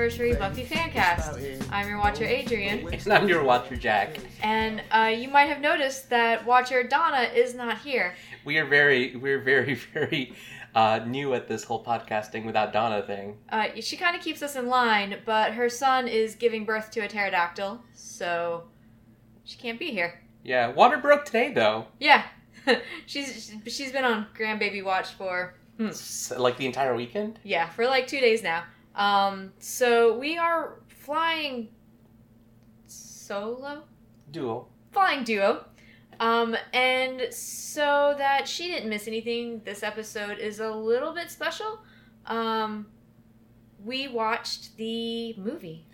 anniversary Buffy fancast. I'm your watcher Adrian, And I'm your watcher, Jack. and uh, you might have noticed that watcher Donna is not here. We are very, we're very, very uh, new at this whole podcasting without Donna thing. Uh, she kind of keeps us in line, but her son is giving birth to a pterodactyl, so she can't be here. Yeah, water broke today though. Yeah, she's she's been on grandbaby watch for S- Like the entire weekend. yeah for like two days now. Um, so we are flying solo. Duo. flying duo. Um, and so that she didn't miss anything, this episode is a little bit special. Um, we watched the movie.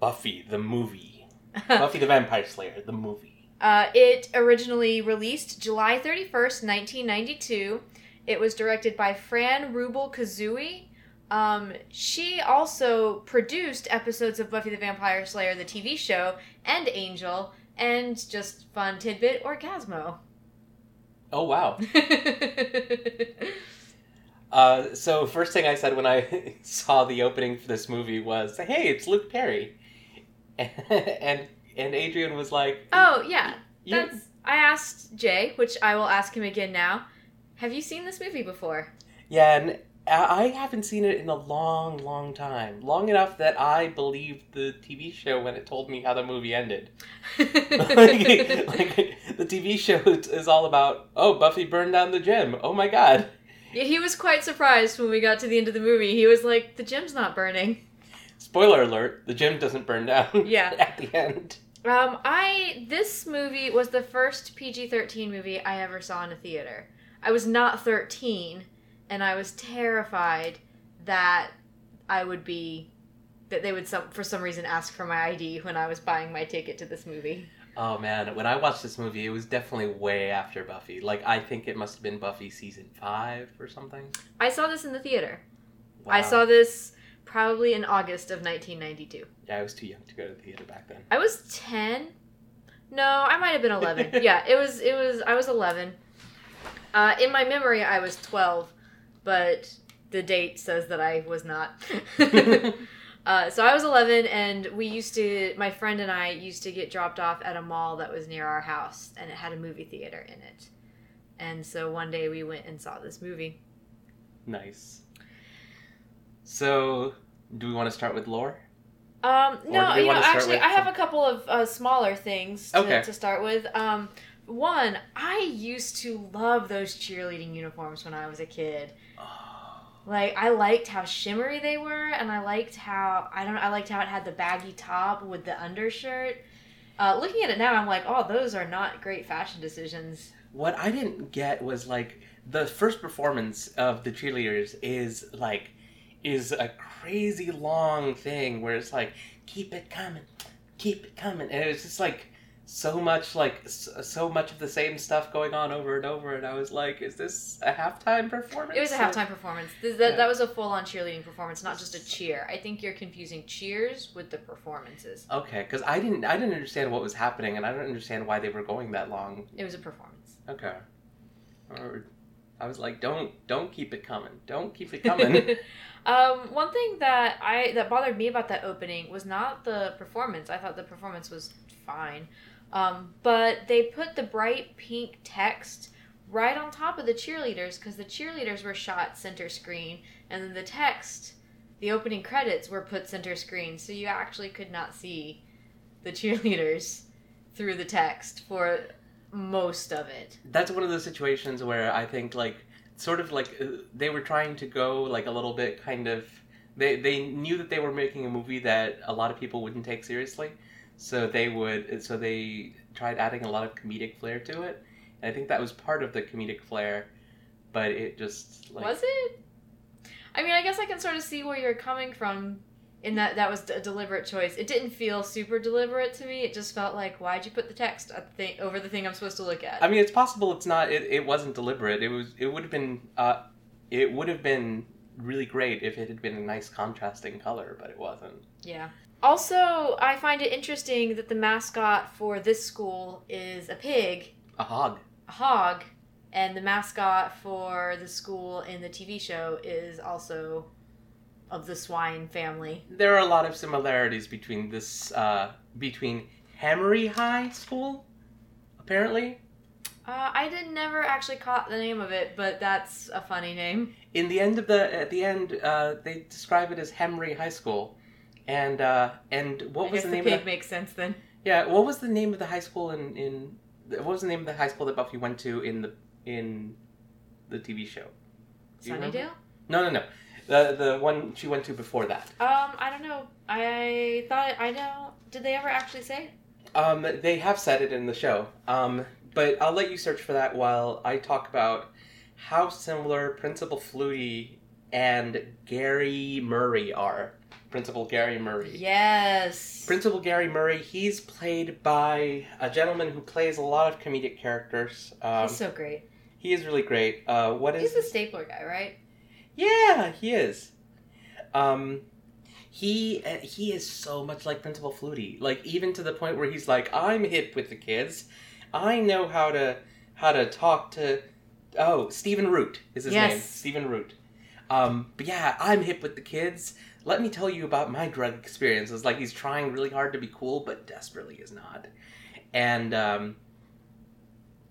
Buffy the movie. Buffy the Vampire Slayer the movie. uh, it originally released July 31st, 1992. It was directed by Fran Rubel Kuzui. Um, she also produced episodes of Buffy the Vampire Slayer, the TV show, and Angel, and just fun tidbit, Orgazmo. Oh wow. Uh, so first thing I said when I saw the opening for this movie was, "Hey, it's Luke Perry," and and Adrian was like, oh yeah, you, that's. I asked Jay, which I will ask him again now. Have you seen this movie before? Yeah, and I haven't seen it in a long, long time. Long enough that I believed the TV show when it told me how the movie ended. like, like, the TV show is all about, oh, Buffy burned down the gym. Oh my god. Yeah, he was quite surprised when we got to the end of the movie. He was like, "The gym's not burning." Spoiler alert: the gym doesn't burn down. Yeah. at the end. Um, I this movie was the first PG thirteen movie I ever saw in a theater. I was not thirteen, and I was terrified that I would be that they would some for some reason ask for my ID when I was buying my ticket to this movie. Oh man, when I watched this movie, it was definitely way after Buffy. Like I think it must have been Buffy season five or something. I saw this in the theater. I saw this probably in August of 1992. Yeah, I was too young to go to the theater back then. I was 10. No, I might have been 11. yeah, it was it was I was 11. Uh, in my memory I was 12, but the date says that I was not. uh, so I was 11 and we used to my friend and I used to get dropped off at a mall that was near our house and it had a movie theater in it. And so one day we went and saw this movie. Nice. So, do we want to start with lore? Um, no, you know, actually, I have a couple of uh, smaller things to, Okay. to start with. Um, one, I used to love those cheerleading uniforms when I was a kid. Like, I liked how shimmery they were, and I liked how I don't. I liked how it had the baggy top with the undershirt. Uh, looking at it now, I'm like, oh, those are not great fashion decisions. What I didn't get was like the first performance of the cheerleaders is like is a crazy long thing where it's like keep it coming, keep it coming, and it was just like so much like so much of the same stuff going on over and over, and I was like, is this a halftime performance? It was a halftime performance. That, Yeah. that was a full on cheerleading performance, not just a cheer. I think you're confusing cheers with the performances. Okay, because I didn't I didn't understand what was happening, and I don't understand why they were going that long. It was a performance. Okay, or I was like, don't don't keep it coming, don't keep it coming. um, one thing that I that bothered me about that opening was not the performance. I thought the performance was fine, um, but they put the bright pink text right on top of the cheerleaders because the cheerleaders were shot center screen, and then the text, the opening credits were put center screen, so you actually could not see the cheerleaders through the text for most of it. That's one of those situations where I think like sort of like uh, they were trying to go like a little bit kind of they they knew that they were making a movie that a lot of people wouldn't take seriously, so they would so they tried adding a lot of comedic flair to it, and I think that was part of the comedic flair, but it just like was it? I mean, I guess I can sort of see where you're coming from in that that was a deliberate choice. It didn't feel super deliberate to me. It just felt like, why'd you put the text at the thing, over the thing I'm supposed to look at? I mean, it's possible it's not. It, it wasn't deliberate. It was. It would have been uh, it would have been really great if it had been a nice contrasting color, but it wasn't. Yeah. Also, I find it interesting that the mascot for this school is a pig, A hog. a hog, and the mascot for the school in the TV show is also of the swine family. There are a lot of similarities between this uh, between Hemery High School, apparently. Uh, I did never actually caught the name of it, but that's a funny name. In the end of the at the end, uh, they describe it as Hemery High School, and uh, and what I was the the name pig of the, makes sense then. yeah what was the name of the high school in in what was the name of the high school that Buffy went to in the in the TV show? Do you remember? Sunnydale? No, no, no. The the one she went to before that. Um, I don't know. I thought I know. Did they ever actually say? Um, they have said it in the show. Um, but I'll let you search for that while I talk about how similar Principal Flutie and Gary Murray are. Principal Gary Murray. Yes. Principal Gary Murray, he's played by a gentleman who plays a lot of comedic characters. Um, He's so great. he is really great. Uh, what is He's the stapler guy, right? Yeah, he is. Um, he uh, he is so much like Principal Flutie, like even to the point where he's like, "I'm hip with the kids. I know how to how to talk to." Oh, Stephen Root is his Yes. name. Stephen Root. Um, but yeah, I'm hip with the kids. Let me tell you about my drug experiences. Like he's trying really hard to be cool, but desperately is not. And um,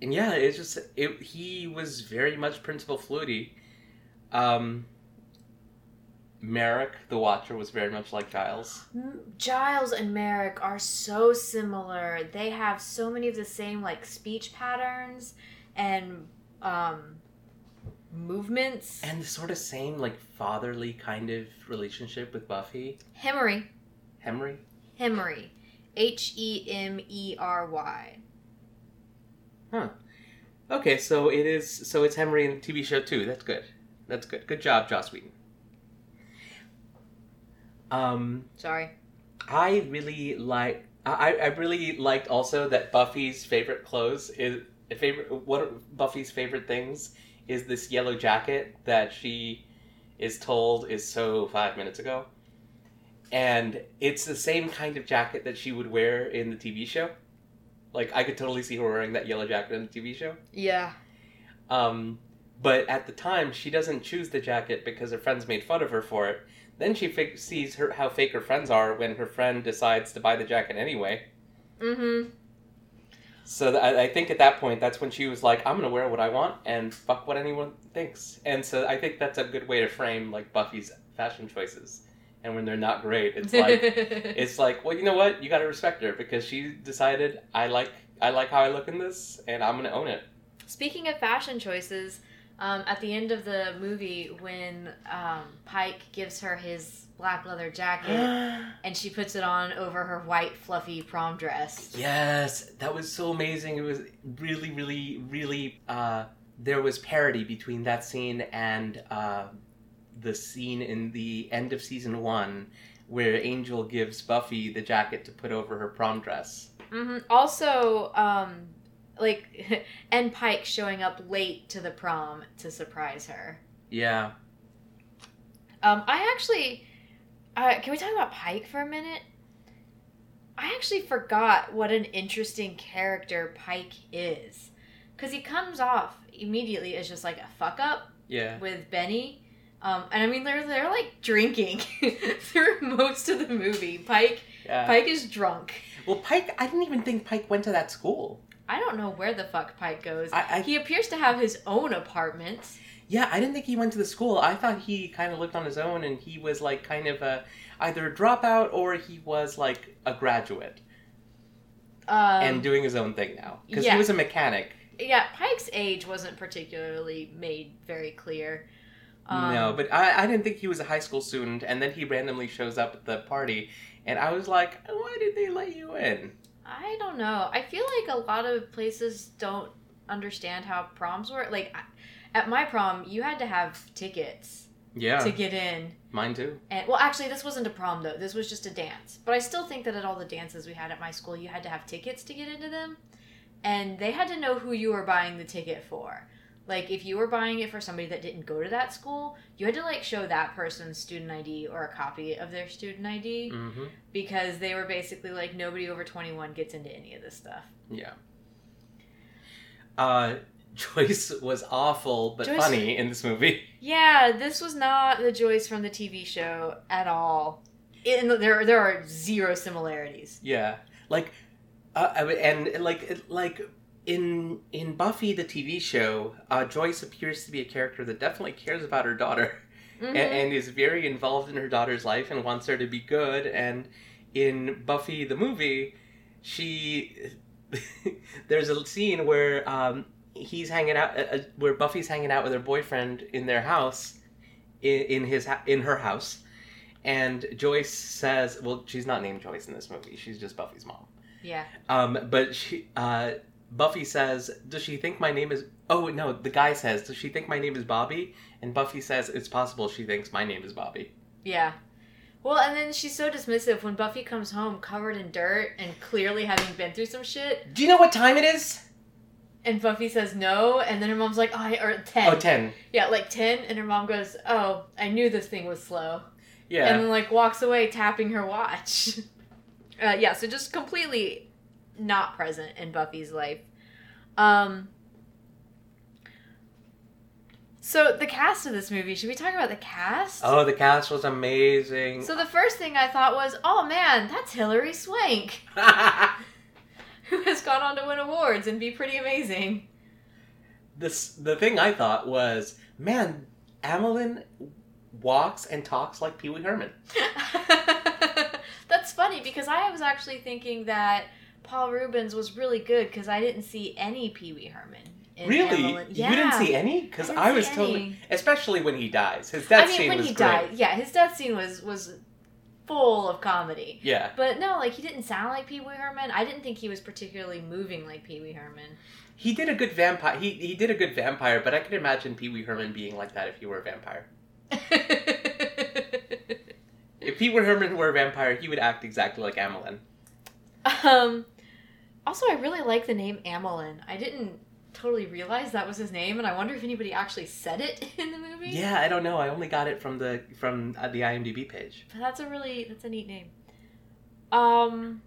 and yeah, it's just it, he was very much Principal Flutie. Um, Merrick, the Watcher, was very much like Giles. Giles and Merrick are so similar. They have so many of the same like speech patterns and um movements. And the sort of same, like, fatherly kind of relationship with Buffy. Hemery. Hemery. Hemery. H E M E R Y. Huh. Okay, so it is. So it's Hemery in the TV show too. That's good. That's good. Good job, Joss Whedon. Um, Sorry. I really like. I, I really liked also that Buffy's favorite clothes is a favorite. One of Buffy's favorite things is this yellow jacket that she is told is so five minutes ago, and it's the same kind of jacket that she would wear in the TV show. Like I could totally see her wearing that yellow jacket in the TV show. Yeah. Um, but at the time, she doesn't choose the jacket because her friends made fun of her for it. Then she fig- sees her how fake her friends are when her friend decides to buy the jacket anyway. Mm-hmm. So th- I, I think at that point, that's when she was like, "I'm gonna wear what I want and fuck what anyone thinks." And so I think that's a good way to frame like Buffy's fashion choices. And when they're not great, it's like it's like, well, you know what? You got to respect her because she decided I like I like how I look in this, and I'm gonna own it. Speaking of fashion choices, um, at the end of the movie, when um, Pike gives her his black leather jacket and she puts it on over her white fluffy prom dress. Yes, that was so amazing. It was really, really, really. Uh, there was parody between that scene and uh, the scene in the end of season one, where Angel gives Buffy the jacket to put over her prom dress. hmm Also, um, like, and Pike showing up late to the prom to surprise her. Yeah, Um, I actually, uh, can we talk about Pike for a minute? I actually forgot what an interesting character Pike is, because he comes off immediately as just like a fuck up yeah. with Benny. Um, and I mean, they're they're like drinking through most of the movie. Pike yeah. Pike is drunk. Well, Pike. I didn't even think Pike went to that school. I don't know where the fuck Pike goes. I, I He appears to have his own apartment. yeah, I didn't think he went to the school. I thought he kind of lived on his own, and he was like kind of a either a dropout or he was like a graduate Um, and doing his own thing now because yeah. he was a mechanic. yeah, Pike's age wasn't particularly made very clear. Um, no, but I, I didn't think he was a high school student, and then he randomly shows up at the party, and I was like, why did they let you in? I don't know. I feel like a lot of places don't understand how proms work. Like at my prom, you had to have tickets Yeah, to get in. mine too. And well, actually, this wasn't a prom though. This was just a dance. But I still think that at all the dances we had at my school, you had to have tickets to get into them, and they had to know who you were buying the ticket for. Like if you were buying it for somebody that didn't go to that school, you had to like show that person's student ID or a copy of their student ID hmm because they were basically like nobody over 21 gets into any of this stuff. Yeah. Uh, Joyce was awful but Joyce- funny in this movie. Yeah, this was not the Joyce from the TV show at all. In there, there are zero similarities. Yeah, like, uh, and like, like in in Buffy the TV show, uh, Joyce appears to be a character that definitely cares about her daughter Mhm. and, and is very involved in her daughter's life and wants her to be good. And in Buffy the movie, she there's a scene where um, he's hanging out, uh, uh, where Buffy's hanging out with her boyfriend in their house, in, in his ha- in her house, and Joyce says, "Well, she's not named Joyce in this movie. She's just Buffy's mom." yeah, Um, but she, uh, Buffy says, "Does she think my name is?" Oh no, the guy says, "Does she think my name is Bobby?" And Buffy says, "It's possible she thinks my name is Bobby." yeah. Well, and then she's so dismissive when Buffy comes home covered in dirt and clearly having been through some shit. Do you know what time it is? And Buffy says no, and then her mom's like, "Oh, I- or ten. Oh, 10. Yeah, like ten, and her mom goes, "Oh, I knew this thing was slow," Yeah. and then like walks away tapping her watch. uh, yeah, so just completely not present in Buffy's life. Um. So the cast of this movie, should we talk about the cast? oh, the cast was amazing. So the first thing I thought was, "Oh man, that's Hilary Swank, who has gone on to win awards and be pretty amazing." this the thing I thought was, man, Amilyn walks and talks like Pee Wee Herman. That's funny because I was actually thinking that Paul Reubens was really good because I didn't see any Pee Wee Herman. Really? Evelyn. You didn't see any? Because I, see was any. totally, especially when he dies. His death I mean, scene when was he great. died, yeah, his death scene was was full of comedy. Yeah. But no, like he didn't sound like Pee Wee Herman. I didn't think he was particularly moving like Pee Wee Herman. He did a good vampire. He he did a good vampire, but I could imagine Pee Wee Herman being like that if he were a vampire. If Pee Wee Herman were a vampire, he would act exactly like Amilyn. um, also, I really like the name Amilyn. I didn't totally realize that was his name, and I wonder if anybody actually said it in the movie. Yeah, I don't know. I only got it from the from uh, the IMDb page. But that's a really that's a neat name. Um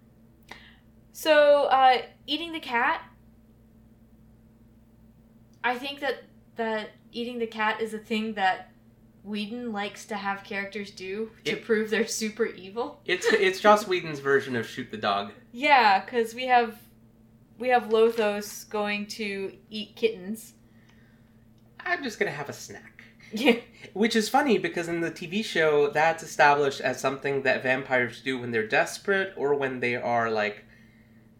so uh eating the cat I think that that eating the cat is a thing that Whedon likes to have characters do to It- prove they're super evil. It's it's Joss Whedon's version of shoot the dog. Yeah, cuz we have we have Lothos going to eat kittens. I'm just gonna have a snack. Yeah. Which is funny because in the TV show, that's established as something that vampires do when they're desperate or when they are like,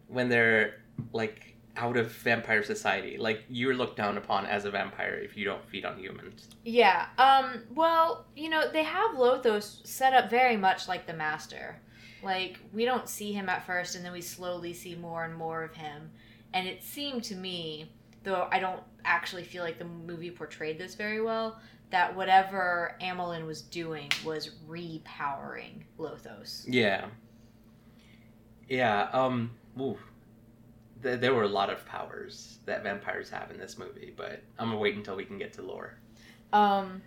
when they're like out of vampire society. Like you're looked down upon as a vampire if you don't feed on humans. Yeah. Um. Well, you know, they have Lothos set up very much like the Master. Like we don't see him at first, and then we slowly see more and more of him. And it seemed to me, though I don't actually feel like the movie portrayed this very well, that whatever Amilyn was doing was repowering Lothos. Yeah. Yeah. Um. Ooh. Th- there were a lot of powers that vampires have in this movie, but I'm gonna wait until we can get to lore. Um.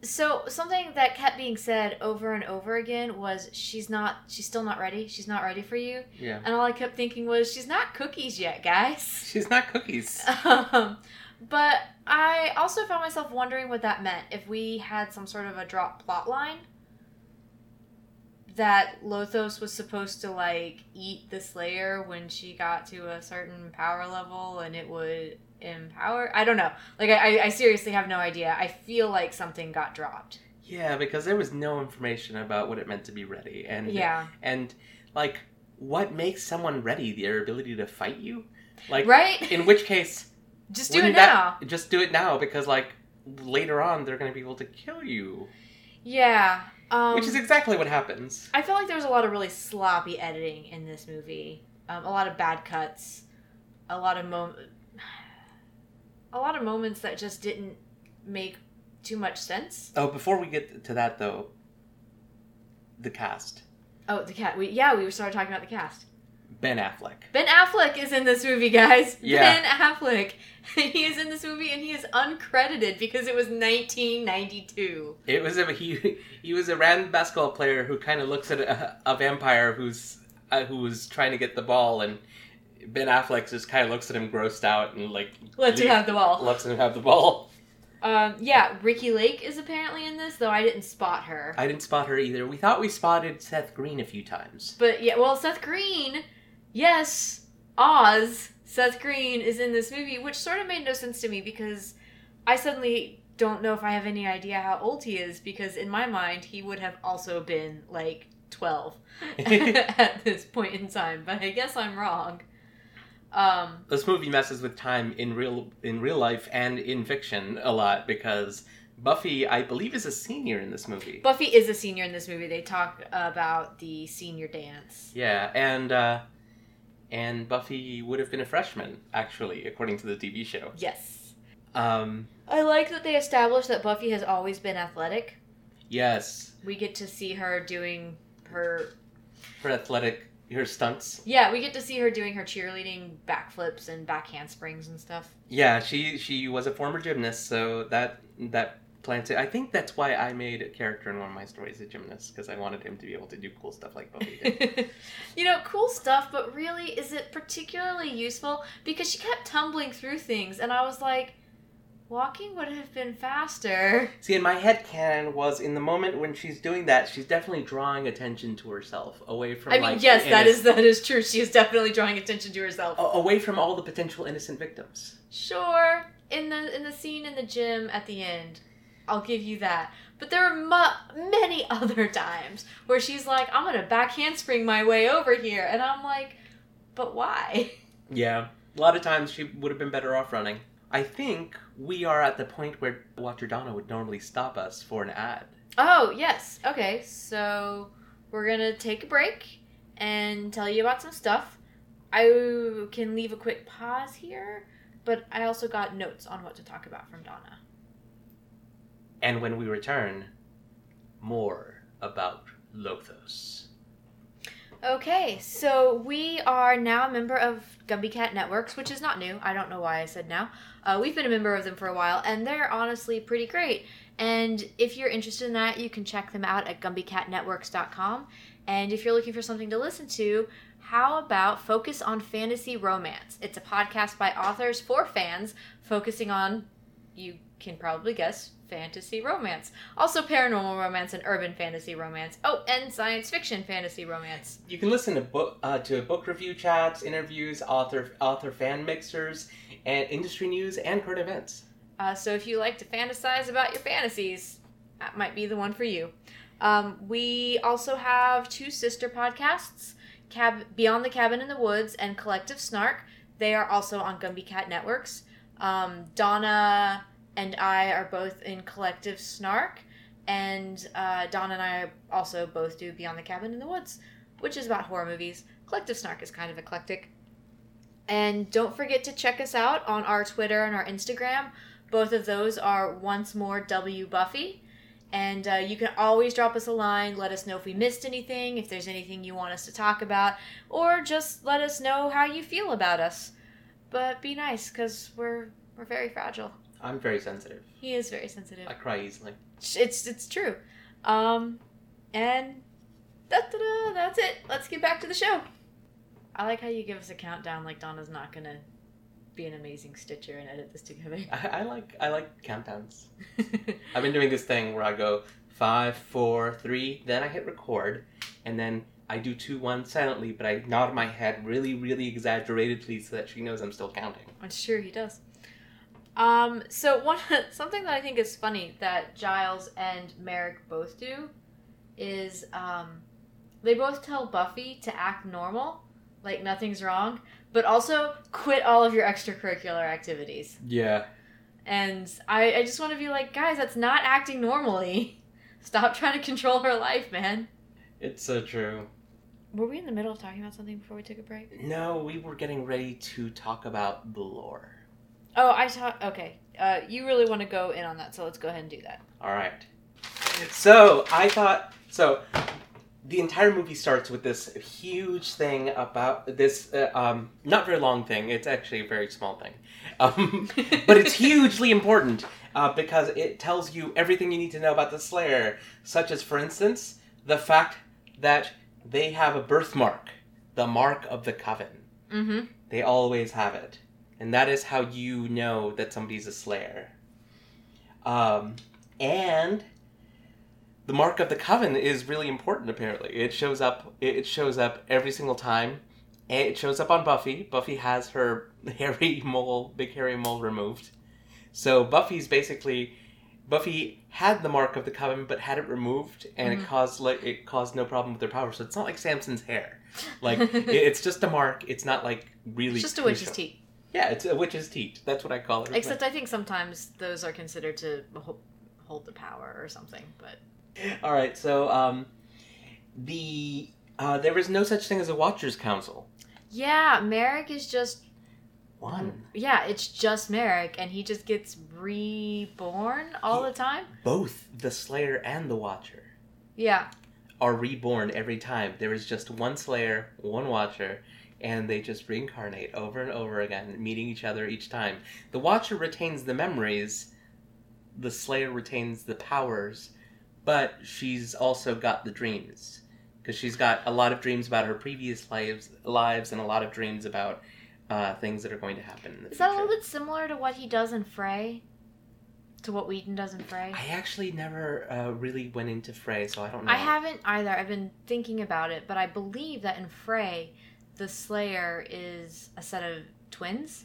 So something that kept being said over and over again was she's not she's still not ready. She's not ready for you. Yeah. And all I kept thinking was she's not cookies yet, guys. She's not cookies. Um, but I also found myself wondering what that meant. If we had some sort of a drop plot line that Lothos was supposed to like eat the Slayer when she got to a certain power level and it would empower. I don't know. Like I, I seriously have no idea. I feel like something got dropped. Yeah, because there was no information about what it meant to be ready, and Yeah. and like what makes someone ready? Their ability to fight you, like Right? in which case Just do it now. that- just do it now because like later on they're going to be able to kill you, Yeah. Um, which is exactly what happens. I felt like there was a lot of really sloppy editing in this movie. Um, a lot of bad cuts, a lot of mom- a lot of moments that just didn't make too much sense. Oh, before we get to that though, the cast. Oh, the cat. We yeah, we started talking about the cast. Ben Affleck. Ben Affleck is in this movie, guys. Yeah. Ben Affleck. He is in this movie and he is uncredited because it was 1992. It was a he. He was a random basketball player who kind of looks at a, a vampire who's uh, who's trying to get the ball, and Ben Affleck just kind of looks at him, grossed out, and like Let's you have the ball. lets him have the ball. Um, yeah, Ricki Lake is apparently in this, though I didn't spot her. I didn't spot her either. We thought we spotted Seth Green a few times. But yeah, well, Seth Green, yes, Oz, Seth Green is in this movie, which sort of made no sense to me because I suddenly don't know if I have any idea how old he is because in my mind he would have also been like 12 at this point in time, but I guess I'm wrong. Um, This movie messes with time in real in real life and in fiction a lot because Buffy, I believe, is a senior in this movie. Buffy is a senior in this movie. They talk about the senior dance. Yeah, and uh, and Buffy would have been a freshman actually, according to the TV show. Yes. Um, I like that they established that Buffy has always been athletic. yes, We get to see her doing her her athletic, her stunts. Yeah, we get to see her doing her cheerleading backflips and back handsprings and stuff. Yeah, she she was a former gymnast, so that that plants. I think that's why I made a character in one of my stories a gymnast because I wanted him to be able to do cool stuff like Buffy did. you know, cool stuff, but really, is it particularly useful? Because she kept tumbling through things, and I was like, walking would have been faster. See, in my head canon was in the moment when she's doing that, she's definitely drawing attention to herself away from. I mean, like, yes, that is that is true. She is definitely drawing attention to herself. away from all the potential innocent victims. Sure, in the in the scene in the gym at the end, I'll give you that. But there are mu- many other times where she's like, "I'm gonna back handspring my way over here," and I'm like, "But why?" Yeah, a lot of times she would have been better off running. I think we are at the point where Watcher Donna would normally stop us for an ad. Oh yes, okay. So we're gonna take a break and tell you about some stuff. I can leave a quick pause here, but I also got notes on what to talk about from Donna. And when we return, more about Lothos. Okay, so we are now a member of Gumby Cat Networks, which is not new. I don't know why I said now. Uh, we've been a member of them for a while, and they're honestly pretty great. And if you're interested in that, you can check them out at GumbyCatNetworks.com. And if you're looking for something to listen to, how about Focus on Fantasy Romance? It's a podcast by authors for fans focusing on, you can probably guess, fantasy romance. Also, paranormal romance and urban fantasy romance. Oh, and science fiction fantasy romance. You can listen to book uh, to book review chats, interviews, author author fan mixers, and industry news and current events. Uh, so if you like to fantasize about your fantasies, that might be the one for you. Um, we also have two sister podcasts, Cab- Beyond the Cabin in the Woods and Collective Snark. They are also on Gumby Cat Networks. Um, Donna and I are both in Collective Snark, and uh, Donna and I also both do Beyond the Cabin in the Woods, which is about horror movies. Collective Snark is kind of eclectic. And don't forget to check us out on our Twitter and our Instagram. Both of those are once more W Buffy. And uh, you can always drop us a line, let us know if we missed anything, if there's anything you want us to talk about, or just let us know how you feel about us. But be nice, because we're we're very fragile. I'm very sensitive. He is very sensitive. I cry easily. It's it's true. Um, and da-da-da, that's it. Let's get back to the show. I like how you give us a countdown, like Donna's not gonna be an amazing stitcher and edit this together. I, I like I like countdowns. I've been doing this thing where I go five, four, three, then I hit record, and then I do two, one silently, but I nod my head really, really exaggeratedly so that she knows I'm still counting. I'm sure he does. Um, so one something that I think is funny that Giles and Merrick both do is um, they both tell Buffy to act normal, like nothing's wrong, but also quit all of your extracurricular activities. Yeah. And I, I just want to be like, guys, that's not acting normally. Stop trying to control her life, man. It's so true. Were we in the middle of talking about something before we took a break? No, we were getting ready to talk about the lore. Oh, I saw. Okay, uh, you really want to go in on that, so let's go ahead and do that. All right. So I thought so. the entire movie starts with this huge thing about this uh, um, not very long thing. It's actually a very small thing, um, but it's hugely important uh, because it tells you everything you need to know about the Slayer, such as, for instance, the fact that they have a birthmark, the mark of the coven. Mm-hmm. They always have it, and that is how you know that somebody's a Slayer. Um, and the mark of the coven is really important. Apparently, it shows up. It shows up every single time. It shows up on Buffy. Buffy has her hairy mole, big hairy mole removed. So Buffy's basically Buffy had the mark of the coven, but had it removed, and Mhm. it caused like it caused no problem with their power. So it's not like Samson's hair. Like it, it's just a mark. It's not like really. It's just a witch's teeth. Yeah, it's a witch's teat. That's what I call it. Except I think sometimes those are considered to hold the power or something. But All right, so um, the uh, there is no such thing as a Watchers Council. yeah, Merrick is just One, yeah, it's just Merrick, and he just gets reborn all the time. both the Slayer and the Watcher Yeah, are reborn every time. There is just one Slayer, one Watcher, and they just reincarnate over and over again, meeting each other each time. The Watcher retains the memories. The Slayer retains the powers, but she's also got the dreams because she's got a lot of dreams about her previous lives, lives, and a lot of dreams about uh, things that are going to happen in the is that a little bit similar to what he does in Fray? To what Whedon does in Fray? I actually never uh, really went into Fray, so I don't know. I haven't either. I've been thinking about it, but I believe that in Fray, the Slayer is a set of twins,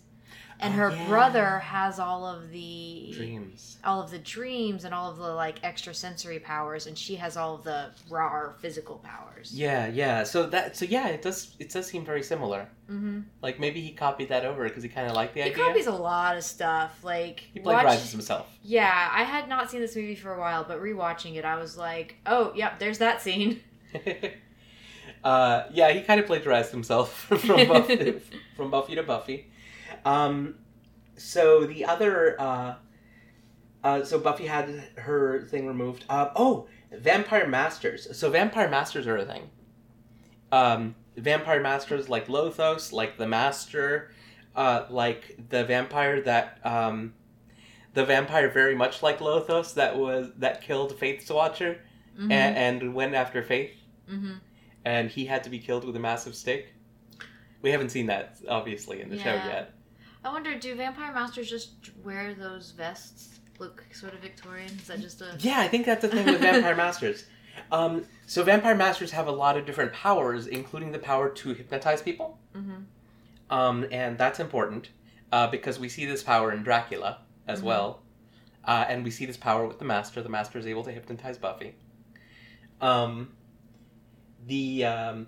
and Oh, her yeah. brother has all of the dreams. all of the dreams and all of the like extrasensory powers, and she has all of the raw physical powers. Yeah, yeah. So that, so yeah, it does. It does seem very similar. Mm-hmm. Like maybe he copied that over because he kind of liked the He idea. He copies a lot of stuff. Like he plagiarizes himself. Yeah, I had not seen this movie for a while, but rewatching it, I was like, "Oh, yep, there's that scene." uh, yeah, he kind of plagiarized himself from Buffy, from Buffy to Buffy. Um, so the other, uh, uh, so Buffy had her thing removed. Uh, oh, Vampire Masters. So Vampire Masters are a thing. Um, vampire Masters like Lothos, like the Master, uh, like the vampire that, um, the vampire very much like Lothos that was that killed Faith's Watcher Mm-hmm. a- and went after Faith mm-hmm. And he had to be killed with a massive stake. We haven't seen that obviously in the show yet. I wonder, do vampire masters just wear those vests? Look sort of Victorian. Is that just a? Yeah, I think that's the thing with Vampire Masters. Um, so Vampire Masters have a lot of different powers, including the power to hypnotize people, Mm-hmm. um, and that's important uh, because we see this power in Dracula as Mhm. well, uh, and we see this power with the Master. The Master is able to hypnotize Buffy. Um, the um,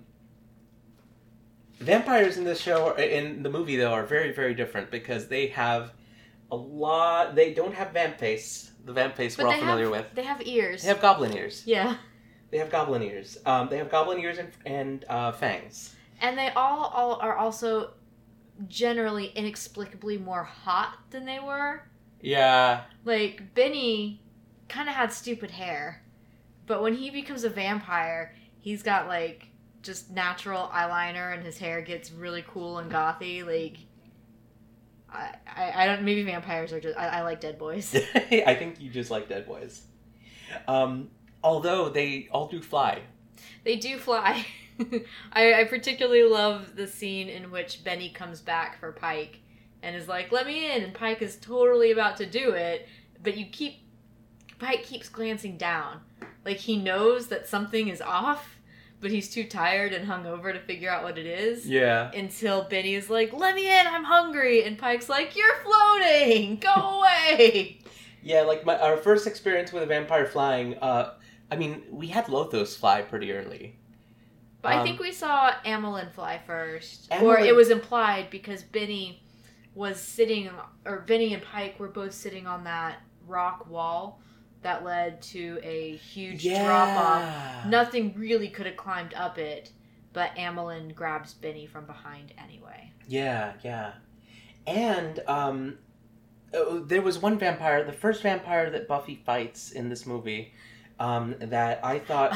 vampires in this show, in the movie though, are very very different because they have a lot. They don't have vamp face. The vamp face we're all familiar have with. they have ears. They have goblin ears. yeah, They have goblin ears. Um, they have goblin ears and, and uh, fangs. and they all all are also generally inexplicably more hot than they were. Yeah. Like Benny kind of had stupid hair, but when he becomes a vampire, he's got like just natural eyeliner, and his hair gets really cool and gothy. Like. I, I, I don't maybe vampires are just I, I like dead boys. I think you just like dead boys. Um, although they all do fly. They do fly. I, I particularly love the scene in which Benny comes back for Pike and is like, "Let me in," and Pike is totally about to do it, but you keep Pike keeps glancing down, like he knows that something is off, but he's too tired and hungover to figure out what it is. Yeah. Until Benny is like, "Let me in, I'm hungry," and Pike's like, "You're floating, go away." Yeah, like my our first experience with a vampire flying. Uh, I mean, we had Lothos fly pretty early. But I Um, think we saw Amilyn fly first, or it was implied because Benny was sitting, or Benny and Pike were both sitting on that rock wall that led to a huge drop off. Nothing really could have climbed up it, but Amilyn grabs Benny from behind anyway. Yeah, yeah. And um, oh, there was one vampire, the first vampire that Buffy fights in this movie. Um, that I thought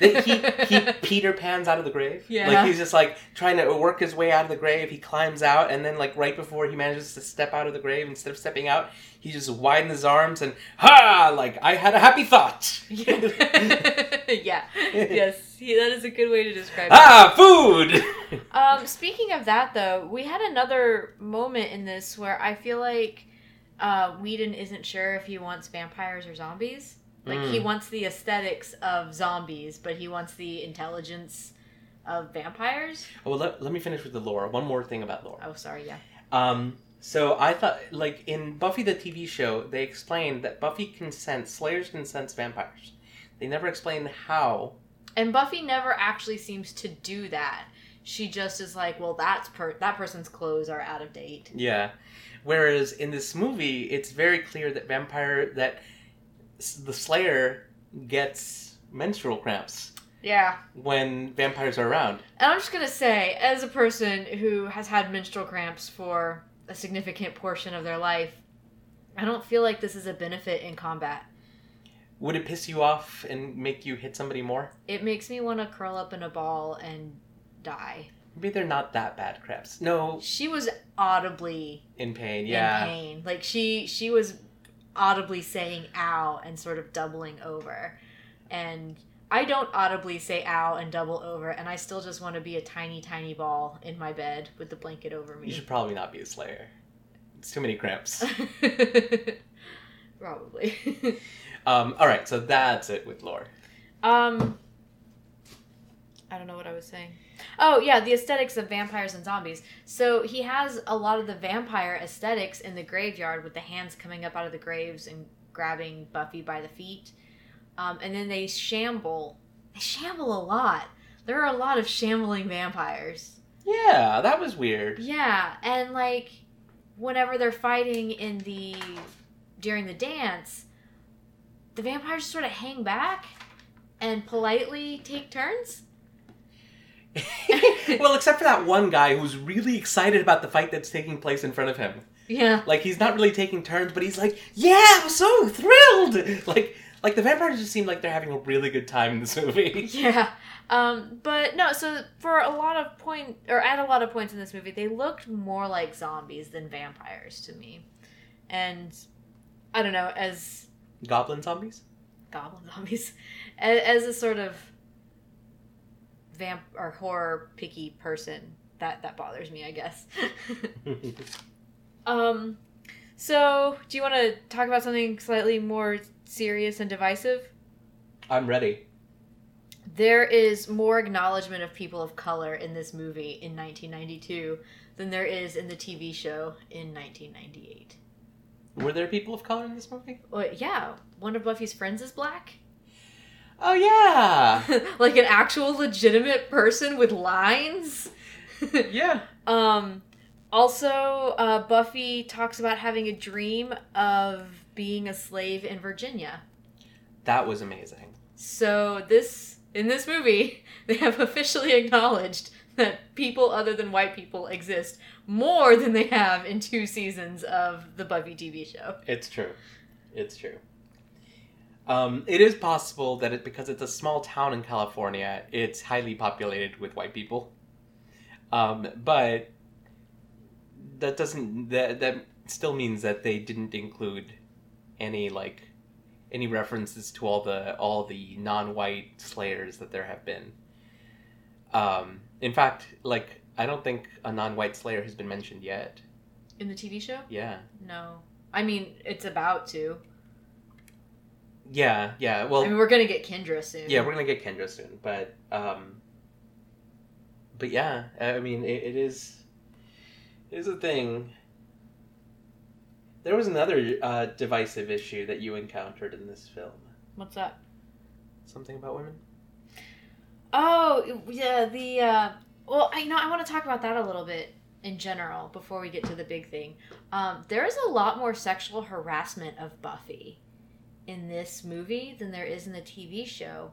that he he Peter Pans out of the grave. Yeah. Like he's just like trying to work his way out of the grave. He climbs out, and then like right before he manages to step out of the grave, instead of stepping out, he just widens his arms and ha! Like I had a happy thought. yeah. Yes. He, that is a good way to describe it. ah, food. Um, speaking of that, though, we had another moment in this where I feel like uh, Whedon isn't sure if he wants vampires or zombies. Like he Mm. wants the aesthetics of zombies, but he wants the intelligence of vampires. well, let, let me finish with the lore. One more thing about lore. Oh, sorry, yeah. Um, so I thought, like in Buffy the TV show, they explained that Buffy can sense Slayers can sense vampires. They never explained how. And Buffy never actually seems to do that. She just is like, well, that's per that person's clothes are out of date. Yeah. Whereas in this movie, it's very clear that vampire that the Slayer gets menstrual cramps Yeah. when vampires are around. And I'm just gonna say, as a person who has had menstrual cramps for a significant portion of their life, I don't feel like this is a benefit in combat. Would it piss you off and make you hit somebody more? It makes me want to curl up in a ball and die. Maybe they're not that bad cramps. No, She was audibly in pain. Yeah. in pain. Like she she was audibly saying ow and sort of doubling over. And I don't audibly say ow and double over and I still just want to be a tiny tiny ball in my bed with the blanket over me. You should probably not be a Slayer. It's too many cramps. Probably. um, all right, so that's it with lore. um I don't know what I was saying. Oh, yeah, the aesthetics of vampires and zombies. So he has a lot of the vampire aesthetics in the graveyard with the hands coming up out of the graves and grabbing Buffy by the feet. Um, and then they shamble. They shamble a lot. There are a lot of shambling vampires. Yeah, that was weird. Yeah, and like whenever they're fighting in the during the dance, the vampires sort of hang back and politely take turns. well, except for that one guy who's really excited about the fight that's taking place in front of him. Yeah. Like he's not really taking turns, but he's like, "Yeah, I'm so thrilled!" Like, like the vampires just seem like they're having a really good time in this movie. Yeah. Um, but no, so for a lot of point or at a lot of points in this movie, they looked more like zombies than vampires to me. And I don't know, as Goblin zombies. goblin zombies, as, as a sort of vamp or horror picky person, that that bothers me, I guess. um, so do you want to talk about something slightly more serious and divisive? I'm ready. There is more acknowledgement of people of color in this movie in 1992 than there is in the TV show in 1998. Were there people of color in this movie? Well, yeah, one of Buffy's friends is black. Oh yeah, like an actual legitimate person with lines. yeah. um also uh, Buffy talks about having a dream of being a slave in Virginia. That was amazing. So this in this movie, they have officially acknowledged that people other than white people exist more than they have in two seasons of the Buffy TV show. It's true. It's true. Um, it is possible that it because it's a small town in California, it's highly populated with white people. Um, but that doesn't that that still means that they didn't include any like any references to all the all the non-white slayers that there have been. Um, in fact, like I don't think a non-white slayer has been mentioned yet. In the TV show? Yeah. No. I mean, it's about to. Yeah, yeah. Well, I mean, we're gonna get Kendra soon. Yeah, we're gonna get Kendra soon, but um, but yeah, I mean, it, it is it is a thing. There was another uh, divisive issue that you encountered in this film. What's that? Something about women. Oh, yeah, the uh well, I know I want to talk about that a little bit in general before we get to the big thing. Um there is a lot more sexual harassment of Buffy in this movie than there is in the TV show.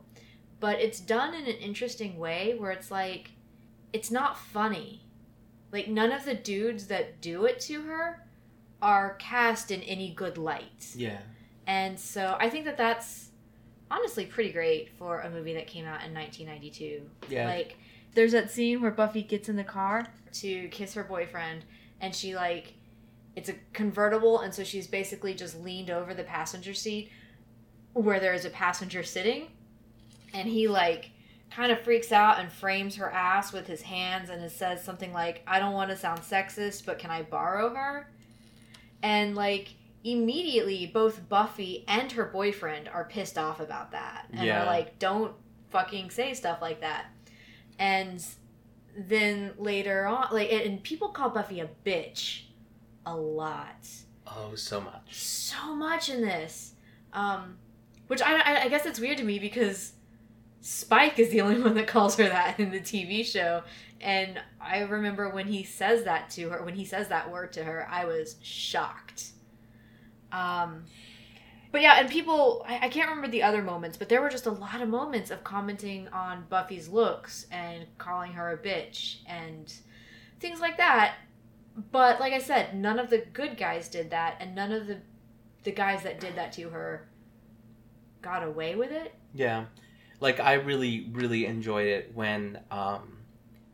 But it's done in an interesting way where it's like it's not funny. Like none of the dudes that do it to her are cast in any good light. Yeah. And so I think that that's honestly pretty great for a movie that came out in 1992. Yeah. Like, there's that scene where Buffy gets in the car to kiss her boyfriend, and she, like, it's a convertible, and so she's basically just leaned over the passenger seat where there is a passenger sitting, and he, like, kind of freaks out and frames her ass with his hands and it says something like, I don't want to sound sexist, but can I borrow her? And, like, immediately both Buffy and her boyfriend are pissed off about that. And Yeah. are like, don't fucking say stuff like that. And then later on, like, and- and people call Buffy a bitch a lot. Oh, so much. So much in this. Um, which I, I, guess it's weird to me because Spike is the only one that calls her that in the TV show. And I remember when he says that to her, when he says that word to her, I was shocked. Um, but yeah, and people, I, I can't remember the other moments, but there were just a lot of moments of commenting on Buffy's looks and calling her a bitch and things like that. But like I said, none of the good guys did that, and none of the the guys that did that to her got away with it. Yeah. Like I really, really enjoyed it when um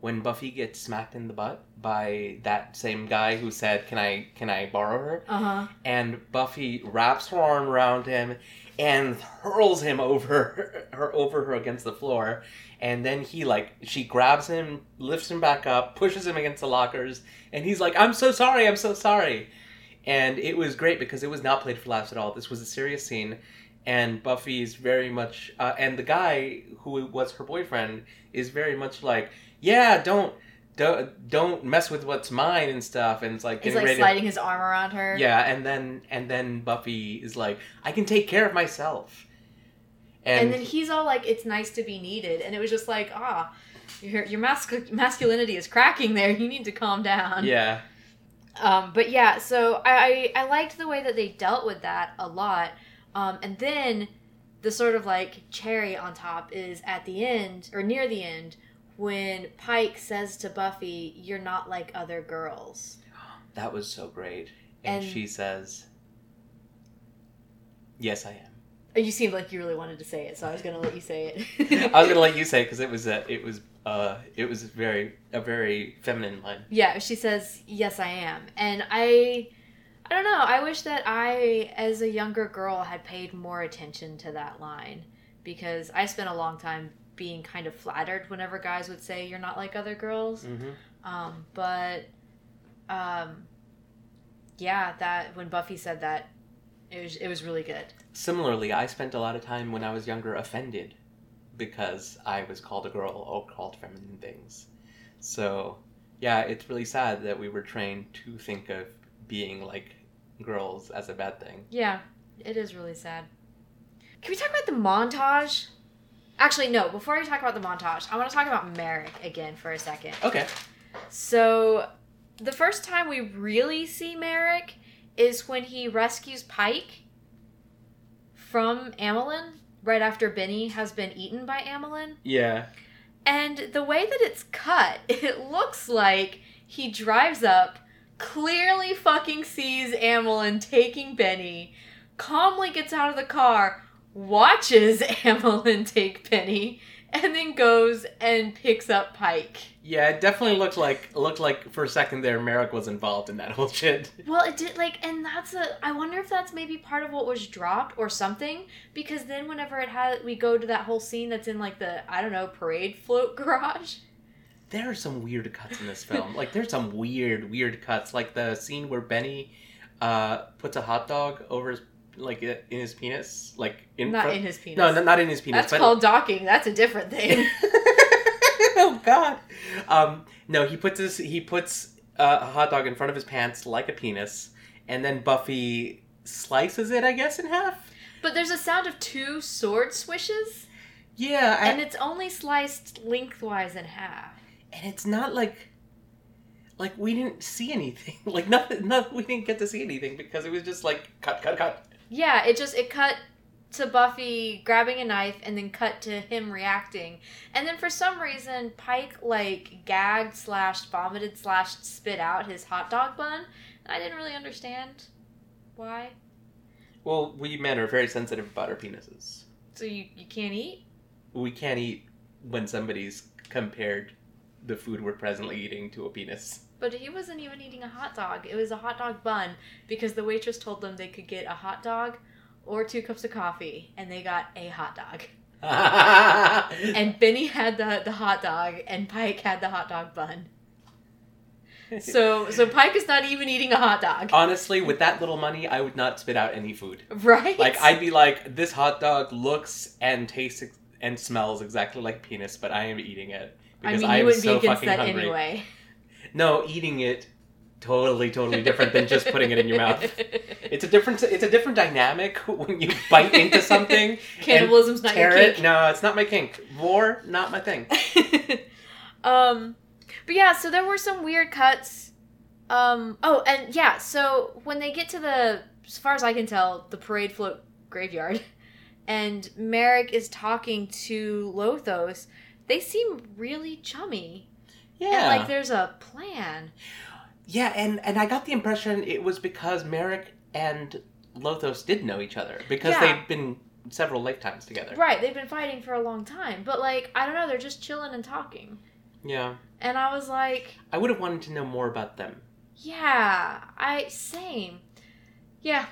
when Buffy gets smacked in the butt by that same guy who said, Can I can I borrow her? Uh huh. And Buffy wraps her arm around him and hurls him over her over her against the floor. And then he like she grabs him, lifts him back up, pushes him against the lockers, and he's like, I'm so sorry, I'm so sorry. And it was great because it was not played for laughs at all. This was a serious scene and Buffy is very much, uh, and the guy who was her boyfriend is very much like, yeah, don't, don't, don't mess with what's mine and stuff, and it's like He's like ready. to- sliding his arm around her. yeah, and then and then Buffy is like, I can take care of myself, and, And, then he's all like, "It's nice to be needed," and it was just like, ah, your your masc- masculinity is cracking there. You need to calm down. yeah, Um, but yeah, so I, I I liked the way that they dealt with that a lot. Um, and then the sort of like cherry on top is at the end or near the end when Pike says to Buffy, "You're not like other girls." that was so great. And, And- she says, "Yes, I am." You seemed like you really wanted to say it, so I was gonna let you say it. I was gonna let you say because it was a, it was uh, it was very a very feminine line. Yeah, she says, "Yes, I am." And I I don't know, I wish that I as a younger girl had paid more attention to that line because I spent a long time being kind of flattered whenever guys would say you're not like other girls. Mm-hmm. Um, but um yeah, that when Buffy said that it was it was really good. Similarly, I spent a lot of time when I was younger offended because I was called a girl or called feminine things. So, yeah, it's really sad that we were trained to think of being like girls as a bad thing. Yeah, it is really sad. Can we talk about the montage? Actually, no. Before we talk about the montage, I want to talk about Merrick again for a second. Okay. So, the first time we really see Merrick is when he rescues Pike from Amilyn right after Benny has been eaten by Amilyn. Yeah. And the way that it's cut, it looks like he drives up, clearly fucking sees Amilyn taking Benny, calmly gets out of the car, watches Amilyn take Benny, and then goes and picks up Pike. Yeah, it definitely looked like looked like for a second there Merrick was involved in that whole shit. Well, it did like, and that's a. I wonder if that's maybe part of what was dropped or something. Because then, whenever it had, we go to that whole scene that's in like the I don't know parade float garage. There are some weird cuts in this film. like there's some weird weird cuts like the scene where Benny uh puts a hot dog over his like in his penis like in Not front- in his penis. No, no, not in his penis. That's but called docking. That's a different thing. oh God. Um, no, he puts his He puts uh, a hot dog in front of his pants like a penis, and then Buffy slices it, I guess, in half. but there's a sound of two sword swishes, Yeah, I- and it's only sliced lengthwise in half. And it's not like like we didn't see anything. Like nothing. Nothing. We didn't get to see anything because it was just like cut, cut, cut. Yeah, it just it cut to Buffy grabbing a knife and then cut to him reacting. And then for some reason Pike like gagged slash vomited slash spit out his hot dog bun. I didn't really understand why. Well, we men are very sensitive about our penises, So you, you can't eat? We can't eat when somebody's compared the food we're presently eating to a penis. But he wasn't even eating a hot dog. It was a hot dog bun because the waitress told them they could get a hot dog or two cups of coffee, and they got a hot dog. And Benny had the, the hot dog, and Pike had the hot dog bun. So so Pike is not even eating a hot dog, Honestly, with that little money, I would not spit out any food. right? Like I'd be like, this hot dog looks and tastes and smells exactly like penis, but I am eating it I mean, I, you am wouldn't so be against that hungry. anyway. No, eating it totally, totally different than just putting it in your mouth. It's a different. It's a different dynamic when you bite into something. Cannibalism's not your tear it. kink. No, it's not my kink. War, not my thing. um, but yeah, so there were some weird cuts. Um, oh, and yeah, so when they get to the, as far as I can tell, the parade float graveyard, and Merrick is talking to Lothos, they seem really chummy. Yeah, And like there's a plan. yeah, and and I got the impression it was because Merrick and Lothos did know each other because Yeah. they've been several lifetimes together. Right, they've been fighting for a long time, but like, I don't know, they're just chilling and talking. Yeah, And I was like, I would have wanted to know more about them. Yeah, I same. Yeah.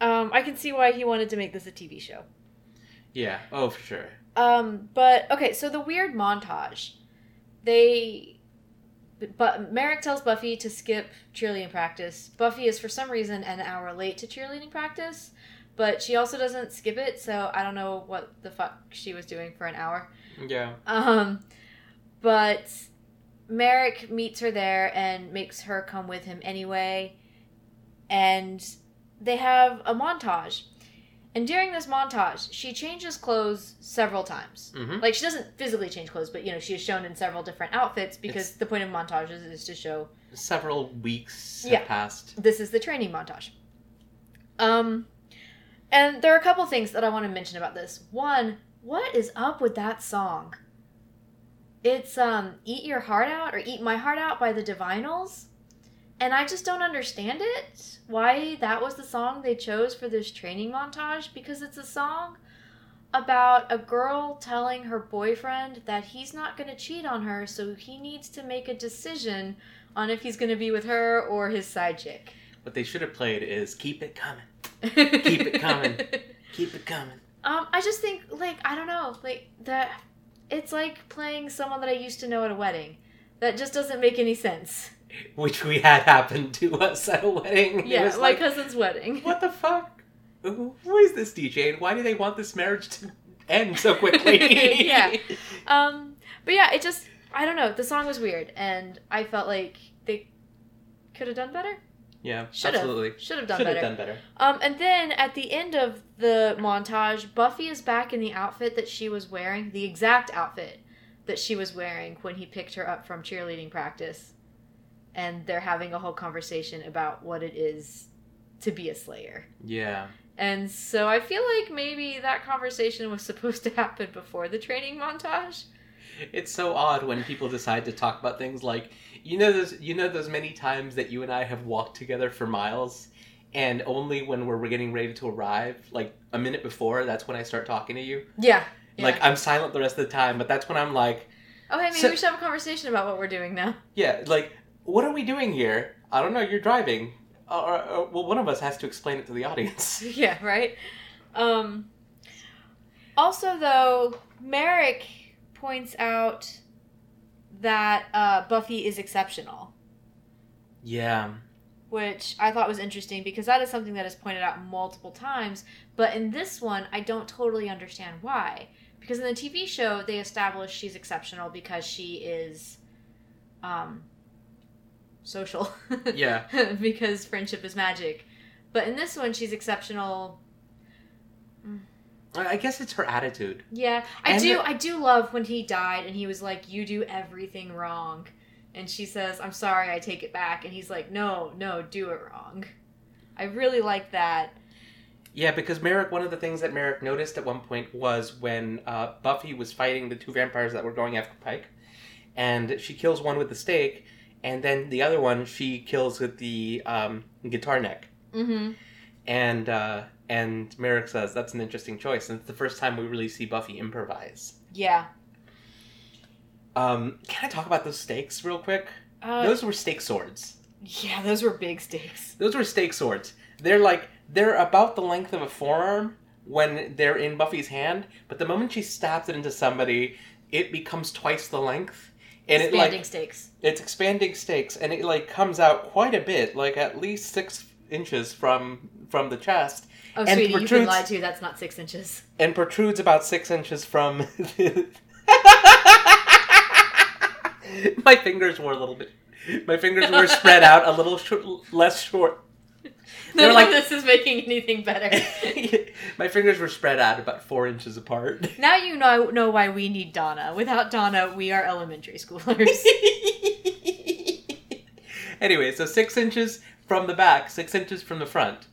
Um, I can see why he wanted to make this a TV show. Yeah. Oh, for sure. Um, but okay, so the weird montage. They but Merrick tells Buffy to skip cheerleading practice. Buffy is for some reason an hour late to cheerleading practice, but she also doesn't skip it, so I don't know what the fuck she was doing for an hour. Yeah. Um, but Merrick meets her there and makes her come with him anyway. And they have a montage. And during this montage, she changes clothes several times. Mm-hmm. Like she doesn't physically change clothes, but you know she is shown in several different outfits because It's- the point of montages is to show Several weeks have Yeah. passed. this is the training montage. Um, and there are a couple things that I want to mention about this. One, what is up with that song? It's um, "Eat Your Heart Out" or "Eat My Heart Out" by the Divinyls, and I just don't understand it. Why that was the song they chose for this training montage? Because it's a song about a girl telling her boyfriend that he's not going to cheat on her, so he needs to make a decision on if he's going to be with her or his side chick. What they should have played is "Keep It Coming, Keep it coming. Keep It Coming." Um, I just think like I don't know, like that. It's like playing someone that I used to know at a wedding. That just doesn't make any sense. Which we had happen to us at a wedding. It Yeah, was my like, cousin's wedding. what the fuck? Who is this DJ, and why do they want this marriage to end so quickly? Yeah. Um, but yeah, it just I don't know. The song was weird, and I felt like they could have done better. Yeah. Should have. absolutely. Should have done Should have better. done better. Um, and then at the end of the montage, Buffy is back in the outfit that she was wearing, the exact outfit that she was wearing when he picked her up from cheerleading practice. And they're having a whole conversation about what it is to be a Slayer. Yeah. And so I feel like maybe that conversation was supposed to happen before the training montage. It's so odd when people decide to talk about things like you know those you know those many times that you and I have walked together for miles and only when we're getting ready to arrive, like a minute before, that's when I start talking to you. Yeah. Like I'm silent the rest of the time, but that's when I'm like, oh, hey, maybe So- we should have a conversation about what we're doing now. yeah, like what are we doing here? I don't know. You're driving. Uh, Or, or, well, one of us has to explain it to the audience. yeah, right? Um also though, Merrick points out that uh, Buffy is exceptional, Yeah. which I thought was interesting because that is something that is pointed out multiple times, but in this one I don't totally understand why. Because in the TV show they establish she's exceptional because she is um social. Yeah. because friendship is magic. But in this one she's exceptional I guess it's her attitude. Yeah, I And do. the- I do love when he died and he was like, "You do everything wrong," and she says, "I'm sorry, I take it back," and he's like, "No, no, do it wrong." I really like that. Yeah, because Merrick, one of the things that Merrick noticed at one point was when uh, Buffy was fighting the two vampires that were going after Pike, and she kills one with the stake, and then the other one she kills with the um, guitar neck. Mm-hmm. and uh, and Merrick says that's an interesting choice, and it's the first time we really see Buffy improvise. Yeah. Um, can I talk about those stakes real quick? Uh, those were stake swords. yeah, those were big stakes. Those were stake swords. They're like they're about the length of a forearm when they're in Buffy's hand, but the moment she stabs it into somebody, it becomes twice the length. And it Expanding like stakes. it's expanding stakes and it like comes out quite a bit, like at least six inches from from the chest, Oh, and sweetie, been protrudes- lied to. That's not six inches. and protrudes about six inches from. my fingers were a little bit. My fingers were spread out a little short, less short. None like- this is making anything better. my fingers were spread out about four inches apart. now you know know why we need Donna. Without Donna, we are elementary schoolers. anyway, so six inches from the back, six inches from the front.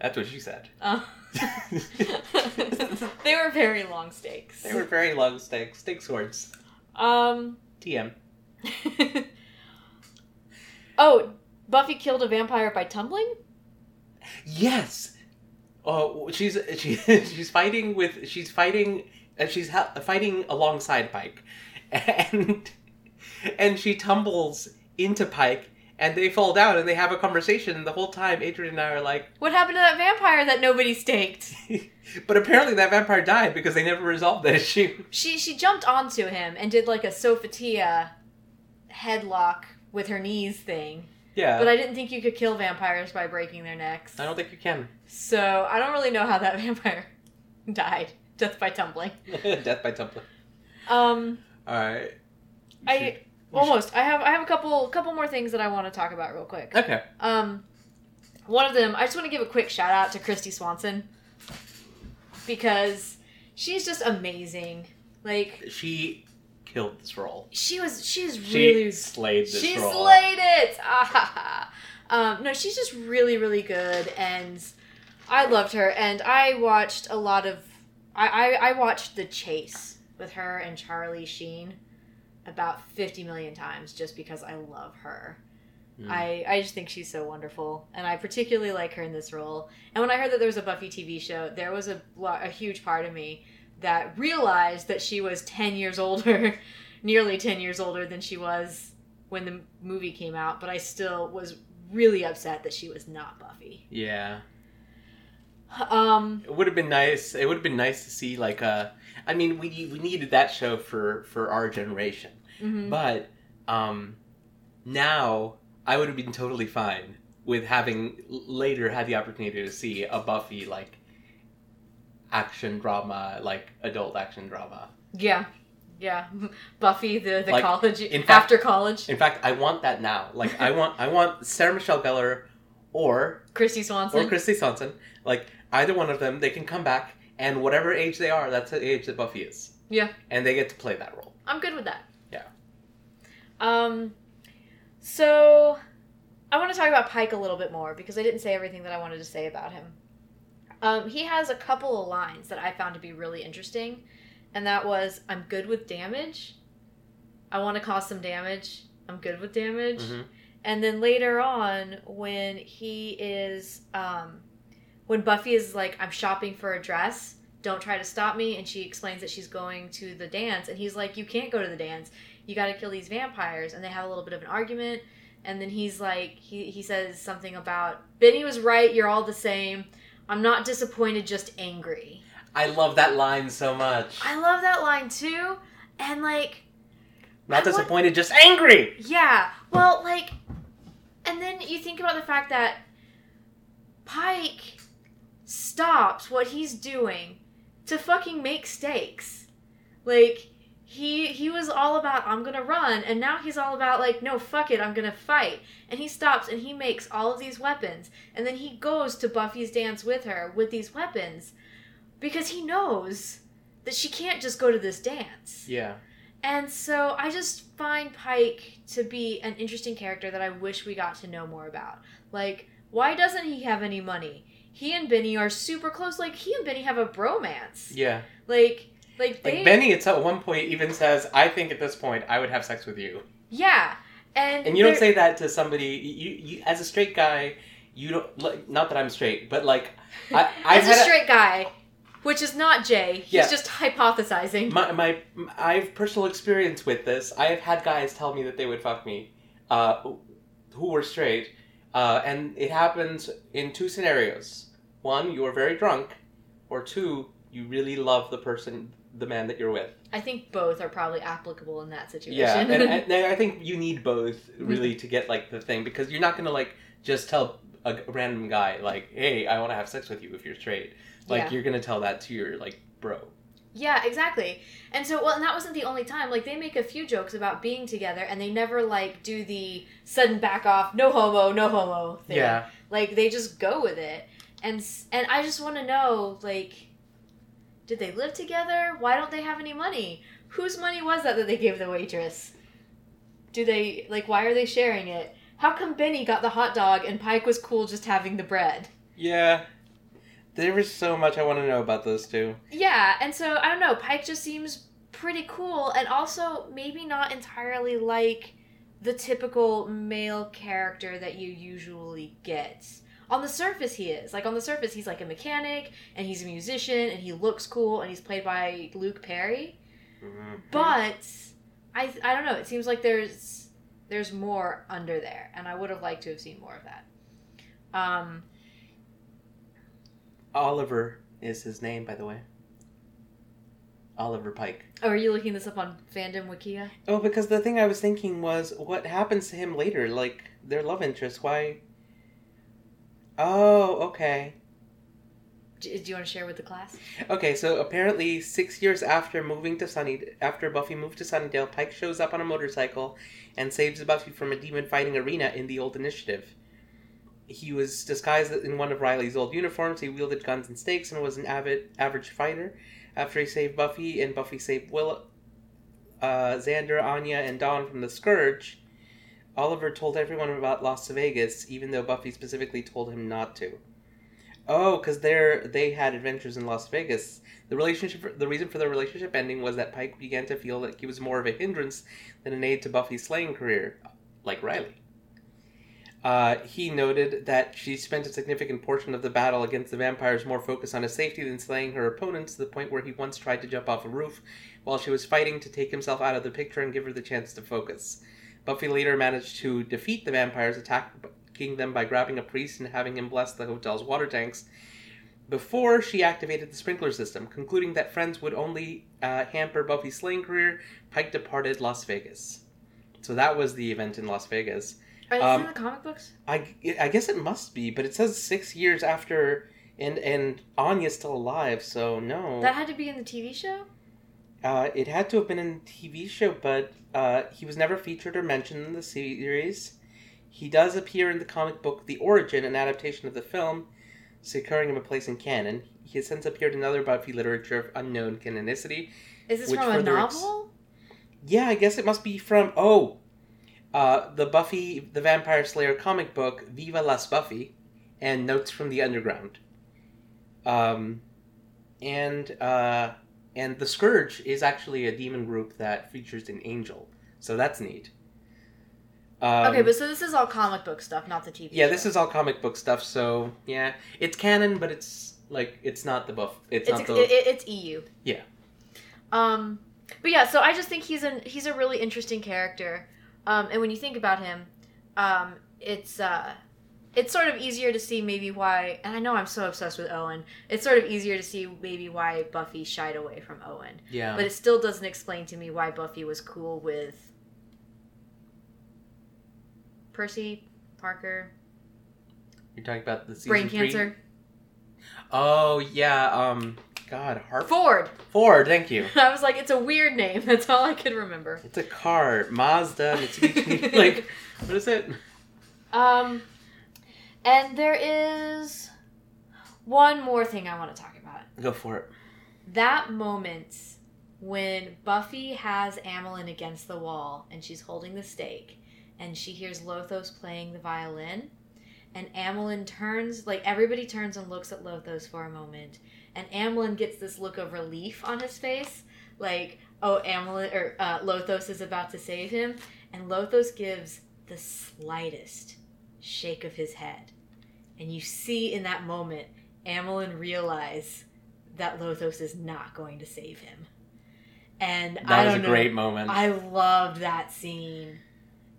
That's what she said. Uh, they were very long stakes. They were very long stakes, stake swords. Um. TM. oh, Buffy killed a vampire by tumbling. Yes. Oh, she's she, she's fighting with she's fighting uh, she's ha- fighting alongside Pike, and and she tumbles into Pike, and they fall down, and they have a conversation. And the whole time, Adrian and I are like, What happened to that vampire that nobody staked? but apparently that vampire died because they never resolved that issue. She she jumped onto him and did like a Sophatia headlock with her knees thing. Yeah, But I didn't think you could kill vampires by breaking their necks. I don't think you can. So I don't really know how that vampire died. Death by tumbling. Death by tumbling. Um All right. I almost I have I have a couple couple more things that I want to talk about real quick. Okay. Um, one of them, I just want to give a quick shout out to Kristy Swanson because she's just amazing. Like She killed this role. she was, she's She really, slayed this she role. slayed it. Ah, um, no, she's just really, really good, and I loved her. And I watched a lot of, I, I, I watched The Chase with her and Charlie Sheen about fifty million times just because I love her. Mm. I, I just think she's so wonderful, and I particularly like her in this role. And when I heard that there was a Buffy TV show, there was a, a huge part of me that realized that she was 10 years older, nearly 10 years older than she was when the movie came out, but I still was really upset that she was not Buffy. Yeah. Um, It would have been nice. It would have been nice to see like a. I mean, we we needed that show for for our generation, mhm. but um, now I would have been totally fine with having later had the opportunity to see a Buffy like action drama, like adult action drama. yeah, yeah. Buffy, the, the Like, college, in fact- after college, In fact, I want that now. Like I want I want Sarah Michelle Gellar or Kristy Swanson. or Kristy Swanson. Like either one of them, they can come back and whatever age they are, that's the age that Buffy is. Yeah. And they get to play that role. I'm good with that. Yeah. Um, so I want to talk about Pike a little bit more because I didn't say everything that I wanted to say about him. Um, he has a couple of lines that I found to be really interesting, and that was, "I'm good with damage. I want to cause some damage. I'm good with damage." Mhm. And then later on, when he is, um, when Buffy is like, I'm shopping for a dress, don't try to stop me. And she explains that she's going to the dance. And he's like, You can't go to the dance. You got to kill these vampires. And they have a little bit of an argument. And then he's like, he, he says something about, Benny was right. You're all the same. I'm not disappointed, just angry. I love that line so much. I love that line too. And like, Not I want- disappointed, just angry. Yeah. Well, like, and then you think about the fact that Pike stops what he's doing to fucking make stakes. Like, he he was all about I'm gonna run, and now he's all about like no fuck it I'm gonna fight, and he stops and he makes all of these weapons, and then he goes to Buffy's dance with her with these weapons, because he knows that she can't just go to this dance. Yeah. And so I just find Pike to be an interesting character that I wish we got to know more about. Like, why doesn't he have any money? He and Benny are super close. Like, he and Benny have a bromance. Yeah. Like, like they. Like Benny at one point even says, I think at this point I would have sex with you. Yeah, and And you don't say that to somebody you, you as a straight guy, you don't like. Not that I'm straight, but like, I, I've As a straight guy, which is not Jay, he's Yeah. just hypothesizing. my my I have personal experience with this. I have had guys tell me that they would fuck me, uh, who were straight, uh, and it happens in two scenarios. One, you are very drunk, or two, you really love the person, the man that you're with. I think both are probably applicable in that situation. Yeah, and, and, and I think you need both really mm-hmm. to get like the thing because you're not gonna like just tell a random guy like, "Hey, I want to have sex with you" if you're straight. Like Yeah. you're gonna tell that to your like bro. Yeah, exactly. And so, well, and that wasn't the only time. Like, they make a few jokes about being together, and they never like do the sudden back off, no homo, no homo thing. Yeah, Like, they just go with it. And and I just want to know, like, did they live together? Why don't they have any money? Whose money was that that they gave the waitress? Do they like? Why are they sharing it? How come Benny got the hot dog and Pike was cool just having the bread? yeah. There was so much I want to know about those two. Yeah, and so I don't know. Pike just seems pretty cool, and also maybe not entirely like the typical male character that you usually get. On the surface, he is like on the surface, he's like a mechanic, and he's a musician, and he looks cool, and he's played by Luke Perry. Mhm. But I I don't know. It seems like there's there's more under there, and I would have liked to have seen more of that. Um, Oliver is his name, by the way. Oliver Pike. oh, are you looking this up on Fandom Wikia? Oh, because the thing I was thinking was, what happens to him later? Like their love interest. Why? Oh, okay. Do, do you want to share with the class? Okay, so apparently six years after moving to Sunny, after Buffy moved to Sunnydale, Pike shows up on a motorcycle and saves Buffy from a demon fighting arena in the old initiative. He was disguised in one of Riley's old uniforms. He wielded guns and stakes and was an avid average fighter. After he saved Buffy and Buffy saved Will, uh, Xander, Anya, and Dawn from the Scourge, Oliver told everyone about Las Vegas, even though Buffy specifically told him not to. Oh, because they're they had adventures in Las Vegas. The relationship, the reason for the relationship ending was that Pike began to feel that he was more of a hindrance than an aid to Buffy's slaying career, like Riley. Uh, he noted that she spent a significant portion of the battle against the vampires more focused on his safety than slaying her opponents, to the point where he once tried to jump off a roof while she was fighting to take himself out of the picture and give her the chance to focus. Buffy later managed to defeat the vampires, attacking them by grabbing a priest and having him bless the hotel's water tanks before she activated the sprinkler system. Concluding that friends would only uh, hamper Buffy's slaying career, Pike departed Las Vegas. So that was the event in Las Vegas. Are these Um, in the comic books? I, I guess it must be, but it says six years after, and and Anya's still alive, so no. That had to be in the TV show. Uh, it had to have been in TV show, but uh, he was never featured or mentioned in the series. He does appear in the comic book The Origin, an adaptation of the film, securing him a place in canon. He has since appeared in other Buffy literature of unknown canonicity. Is this from a further ex- novel? Yeah, I guess it must be from oh, uh, the Buffy the Vampire Slayer comic book Viva Las Buffy, and Notes from the Underground. Um, and uh, and the Scourge is actually a demon group that features an angel, so that's neat. Um, okay, but so this is all comic book stuff, not the TV. yeah, show. this is all comic book stuff. So yeah, it's canon, but it's like it's not the buff. It's, it's not the it- it's EU. Yeah. Um, but yeah, so I just think he's an he's a really interesting character. Um, and when you think about him, um, it's uh, it's sort of easier to see maybe why. And I know I'm so obsessed with Owen. It's sort of easier to see maybe why Buffy shied away from Owen. yeah. But it still doesn't explain to me why Buffy was cool with Percy Parker, You're talking about the season brain three? cancer, Oh yeah, um, God, Harp Ford. Ford. Thank you. I was like, it's a weird name. That's all I could remember. It's a car, Mazda, Mitsubishi. like, what is it? Um, and there is one more thing I want to talk about. Go for it. That moment when Buffy has Amilyn against the wall and she's holding the stake and she hears Lothos playing the violin and Amilyn turns like everybody turns and looks at Lothos for a moment and Amilyn gets this look of relief on his face like oh Amilyn or uh, Lothos is about to save him and Lothos gives the slightest shake of his head and you see in that moment Amilyn realize that Lothos is not going to save him. And That I was a know. great moment. I loved that scene.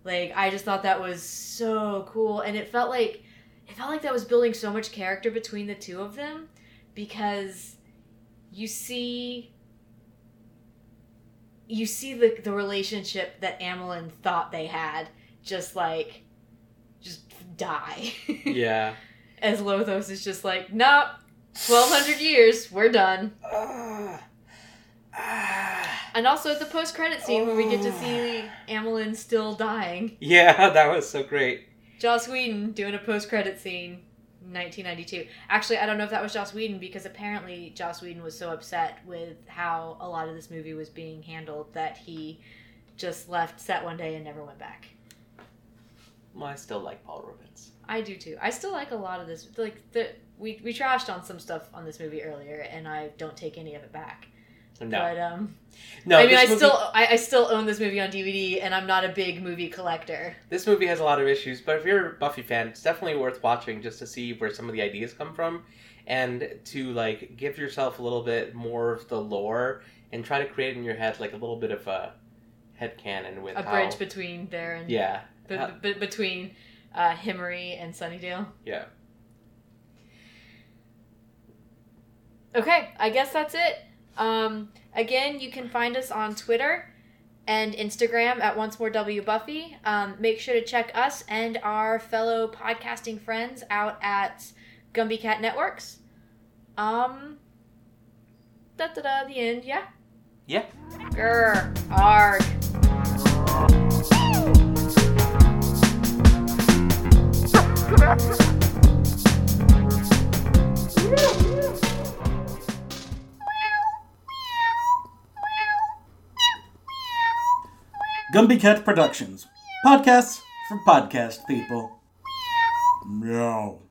Like I just thought that was so cool and it felt like it felt like that was building so much character between the two of them because you see you see the the relationship that Amilyn thought they had just like just die. yeah. As Lothos is just like, "Nope. 1200 years, we're done." And also at the post-credit scene where we get to see oh. Amilyn still dying. yeah, that was so great. Joss Whedon doing a post-credit scene, 1992. Actually, I don't know if that was Joss Whedon because apparently Joss Whedon was so upset with how a lot of this movie was being handled that he just left set one day and never went back. Well, I still like Paul Reubens. I do too. I still like a lot of this. Like the we we trashed on some stuff on this movie earlier, and I don't take any of it back. No, But um, no. I mean, I movie- still I, I still own this movie on DVD, and I'm not a big movie collector. This movie has a lot of issues, but if you're a Buffy fan, it's definitely worth watching just to see where some of the ideas come from and to like give yourself a little bit more of the lore and try to create in your head like a little bit of a head canon with A how, bridge between there and Yeah. how- be- between uh, Hemery and Sunnydale. yeah. Okay, I guess that's it. Um, again, you can find us on Twitter and Instagram at Once More W Buffy. Um, make sure to check us and our fellow podcasting friends out at Gumby Cat Networks. Um, da da da. The end. Yeah. Yeah. Grr. Arg. Gumby Cat Productions. Podcasts for podcast people. Meow.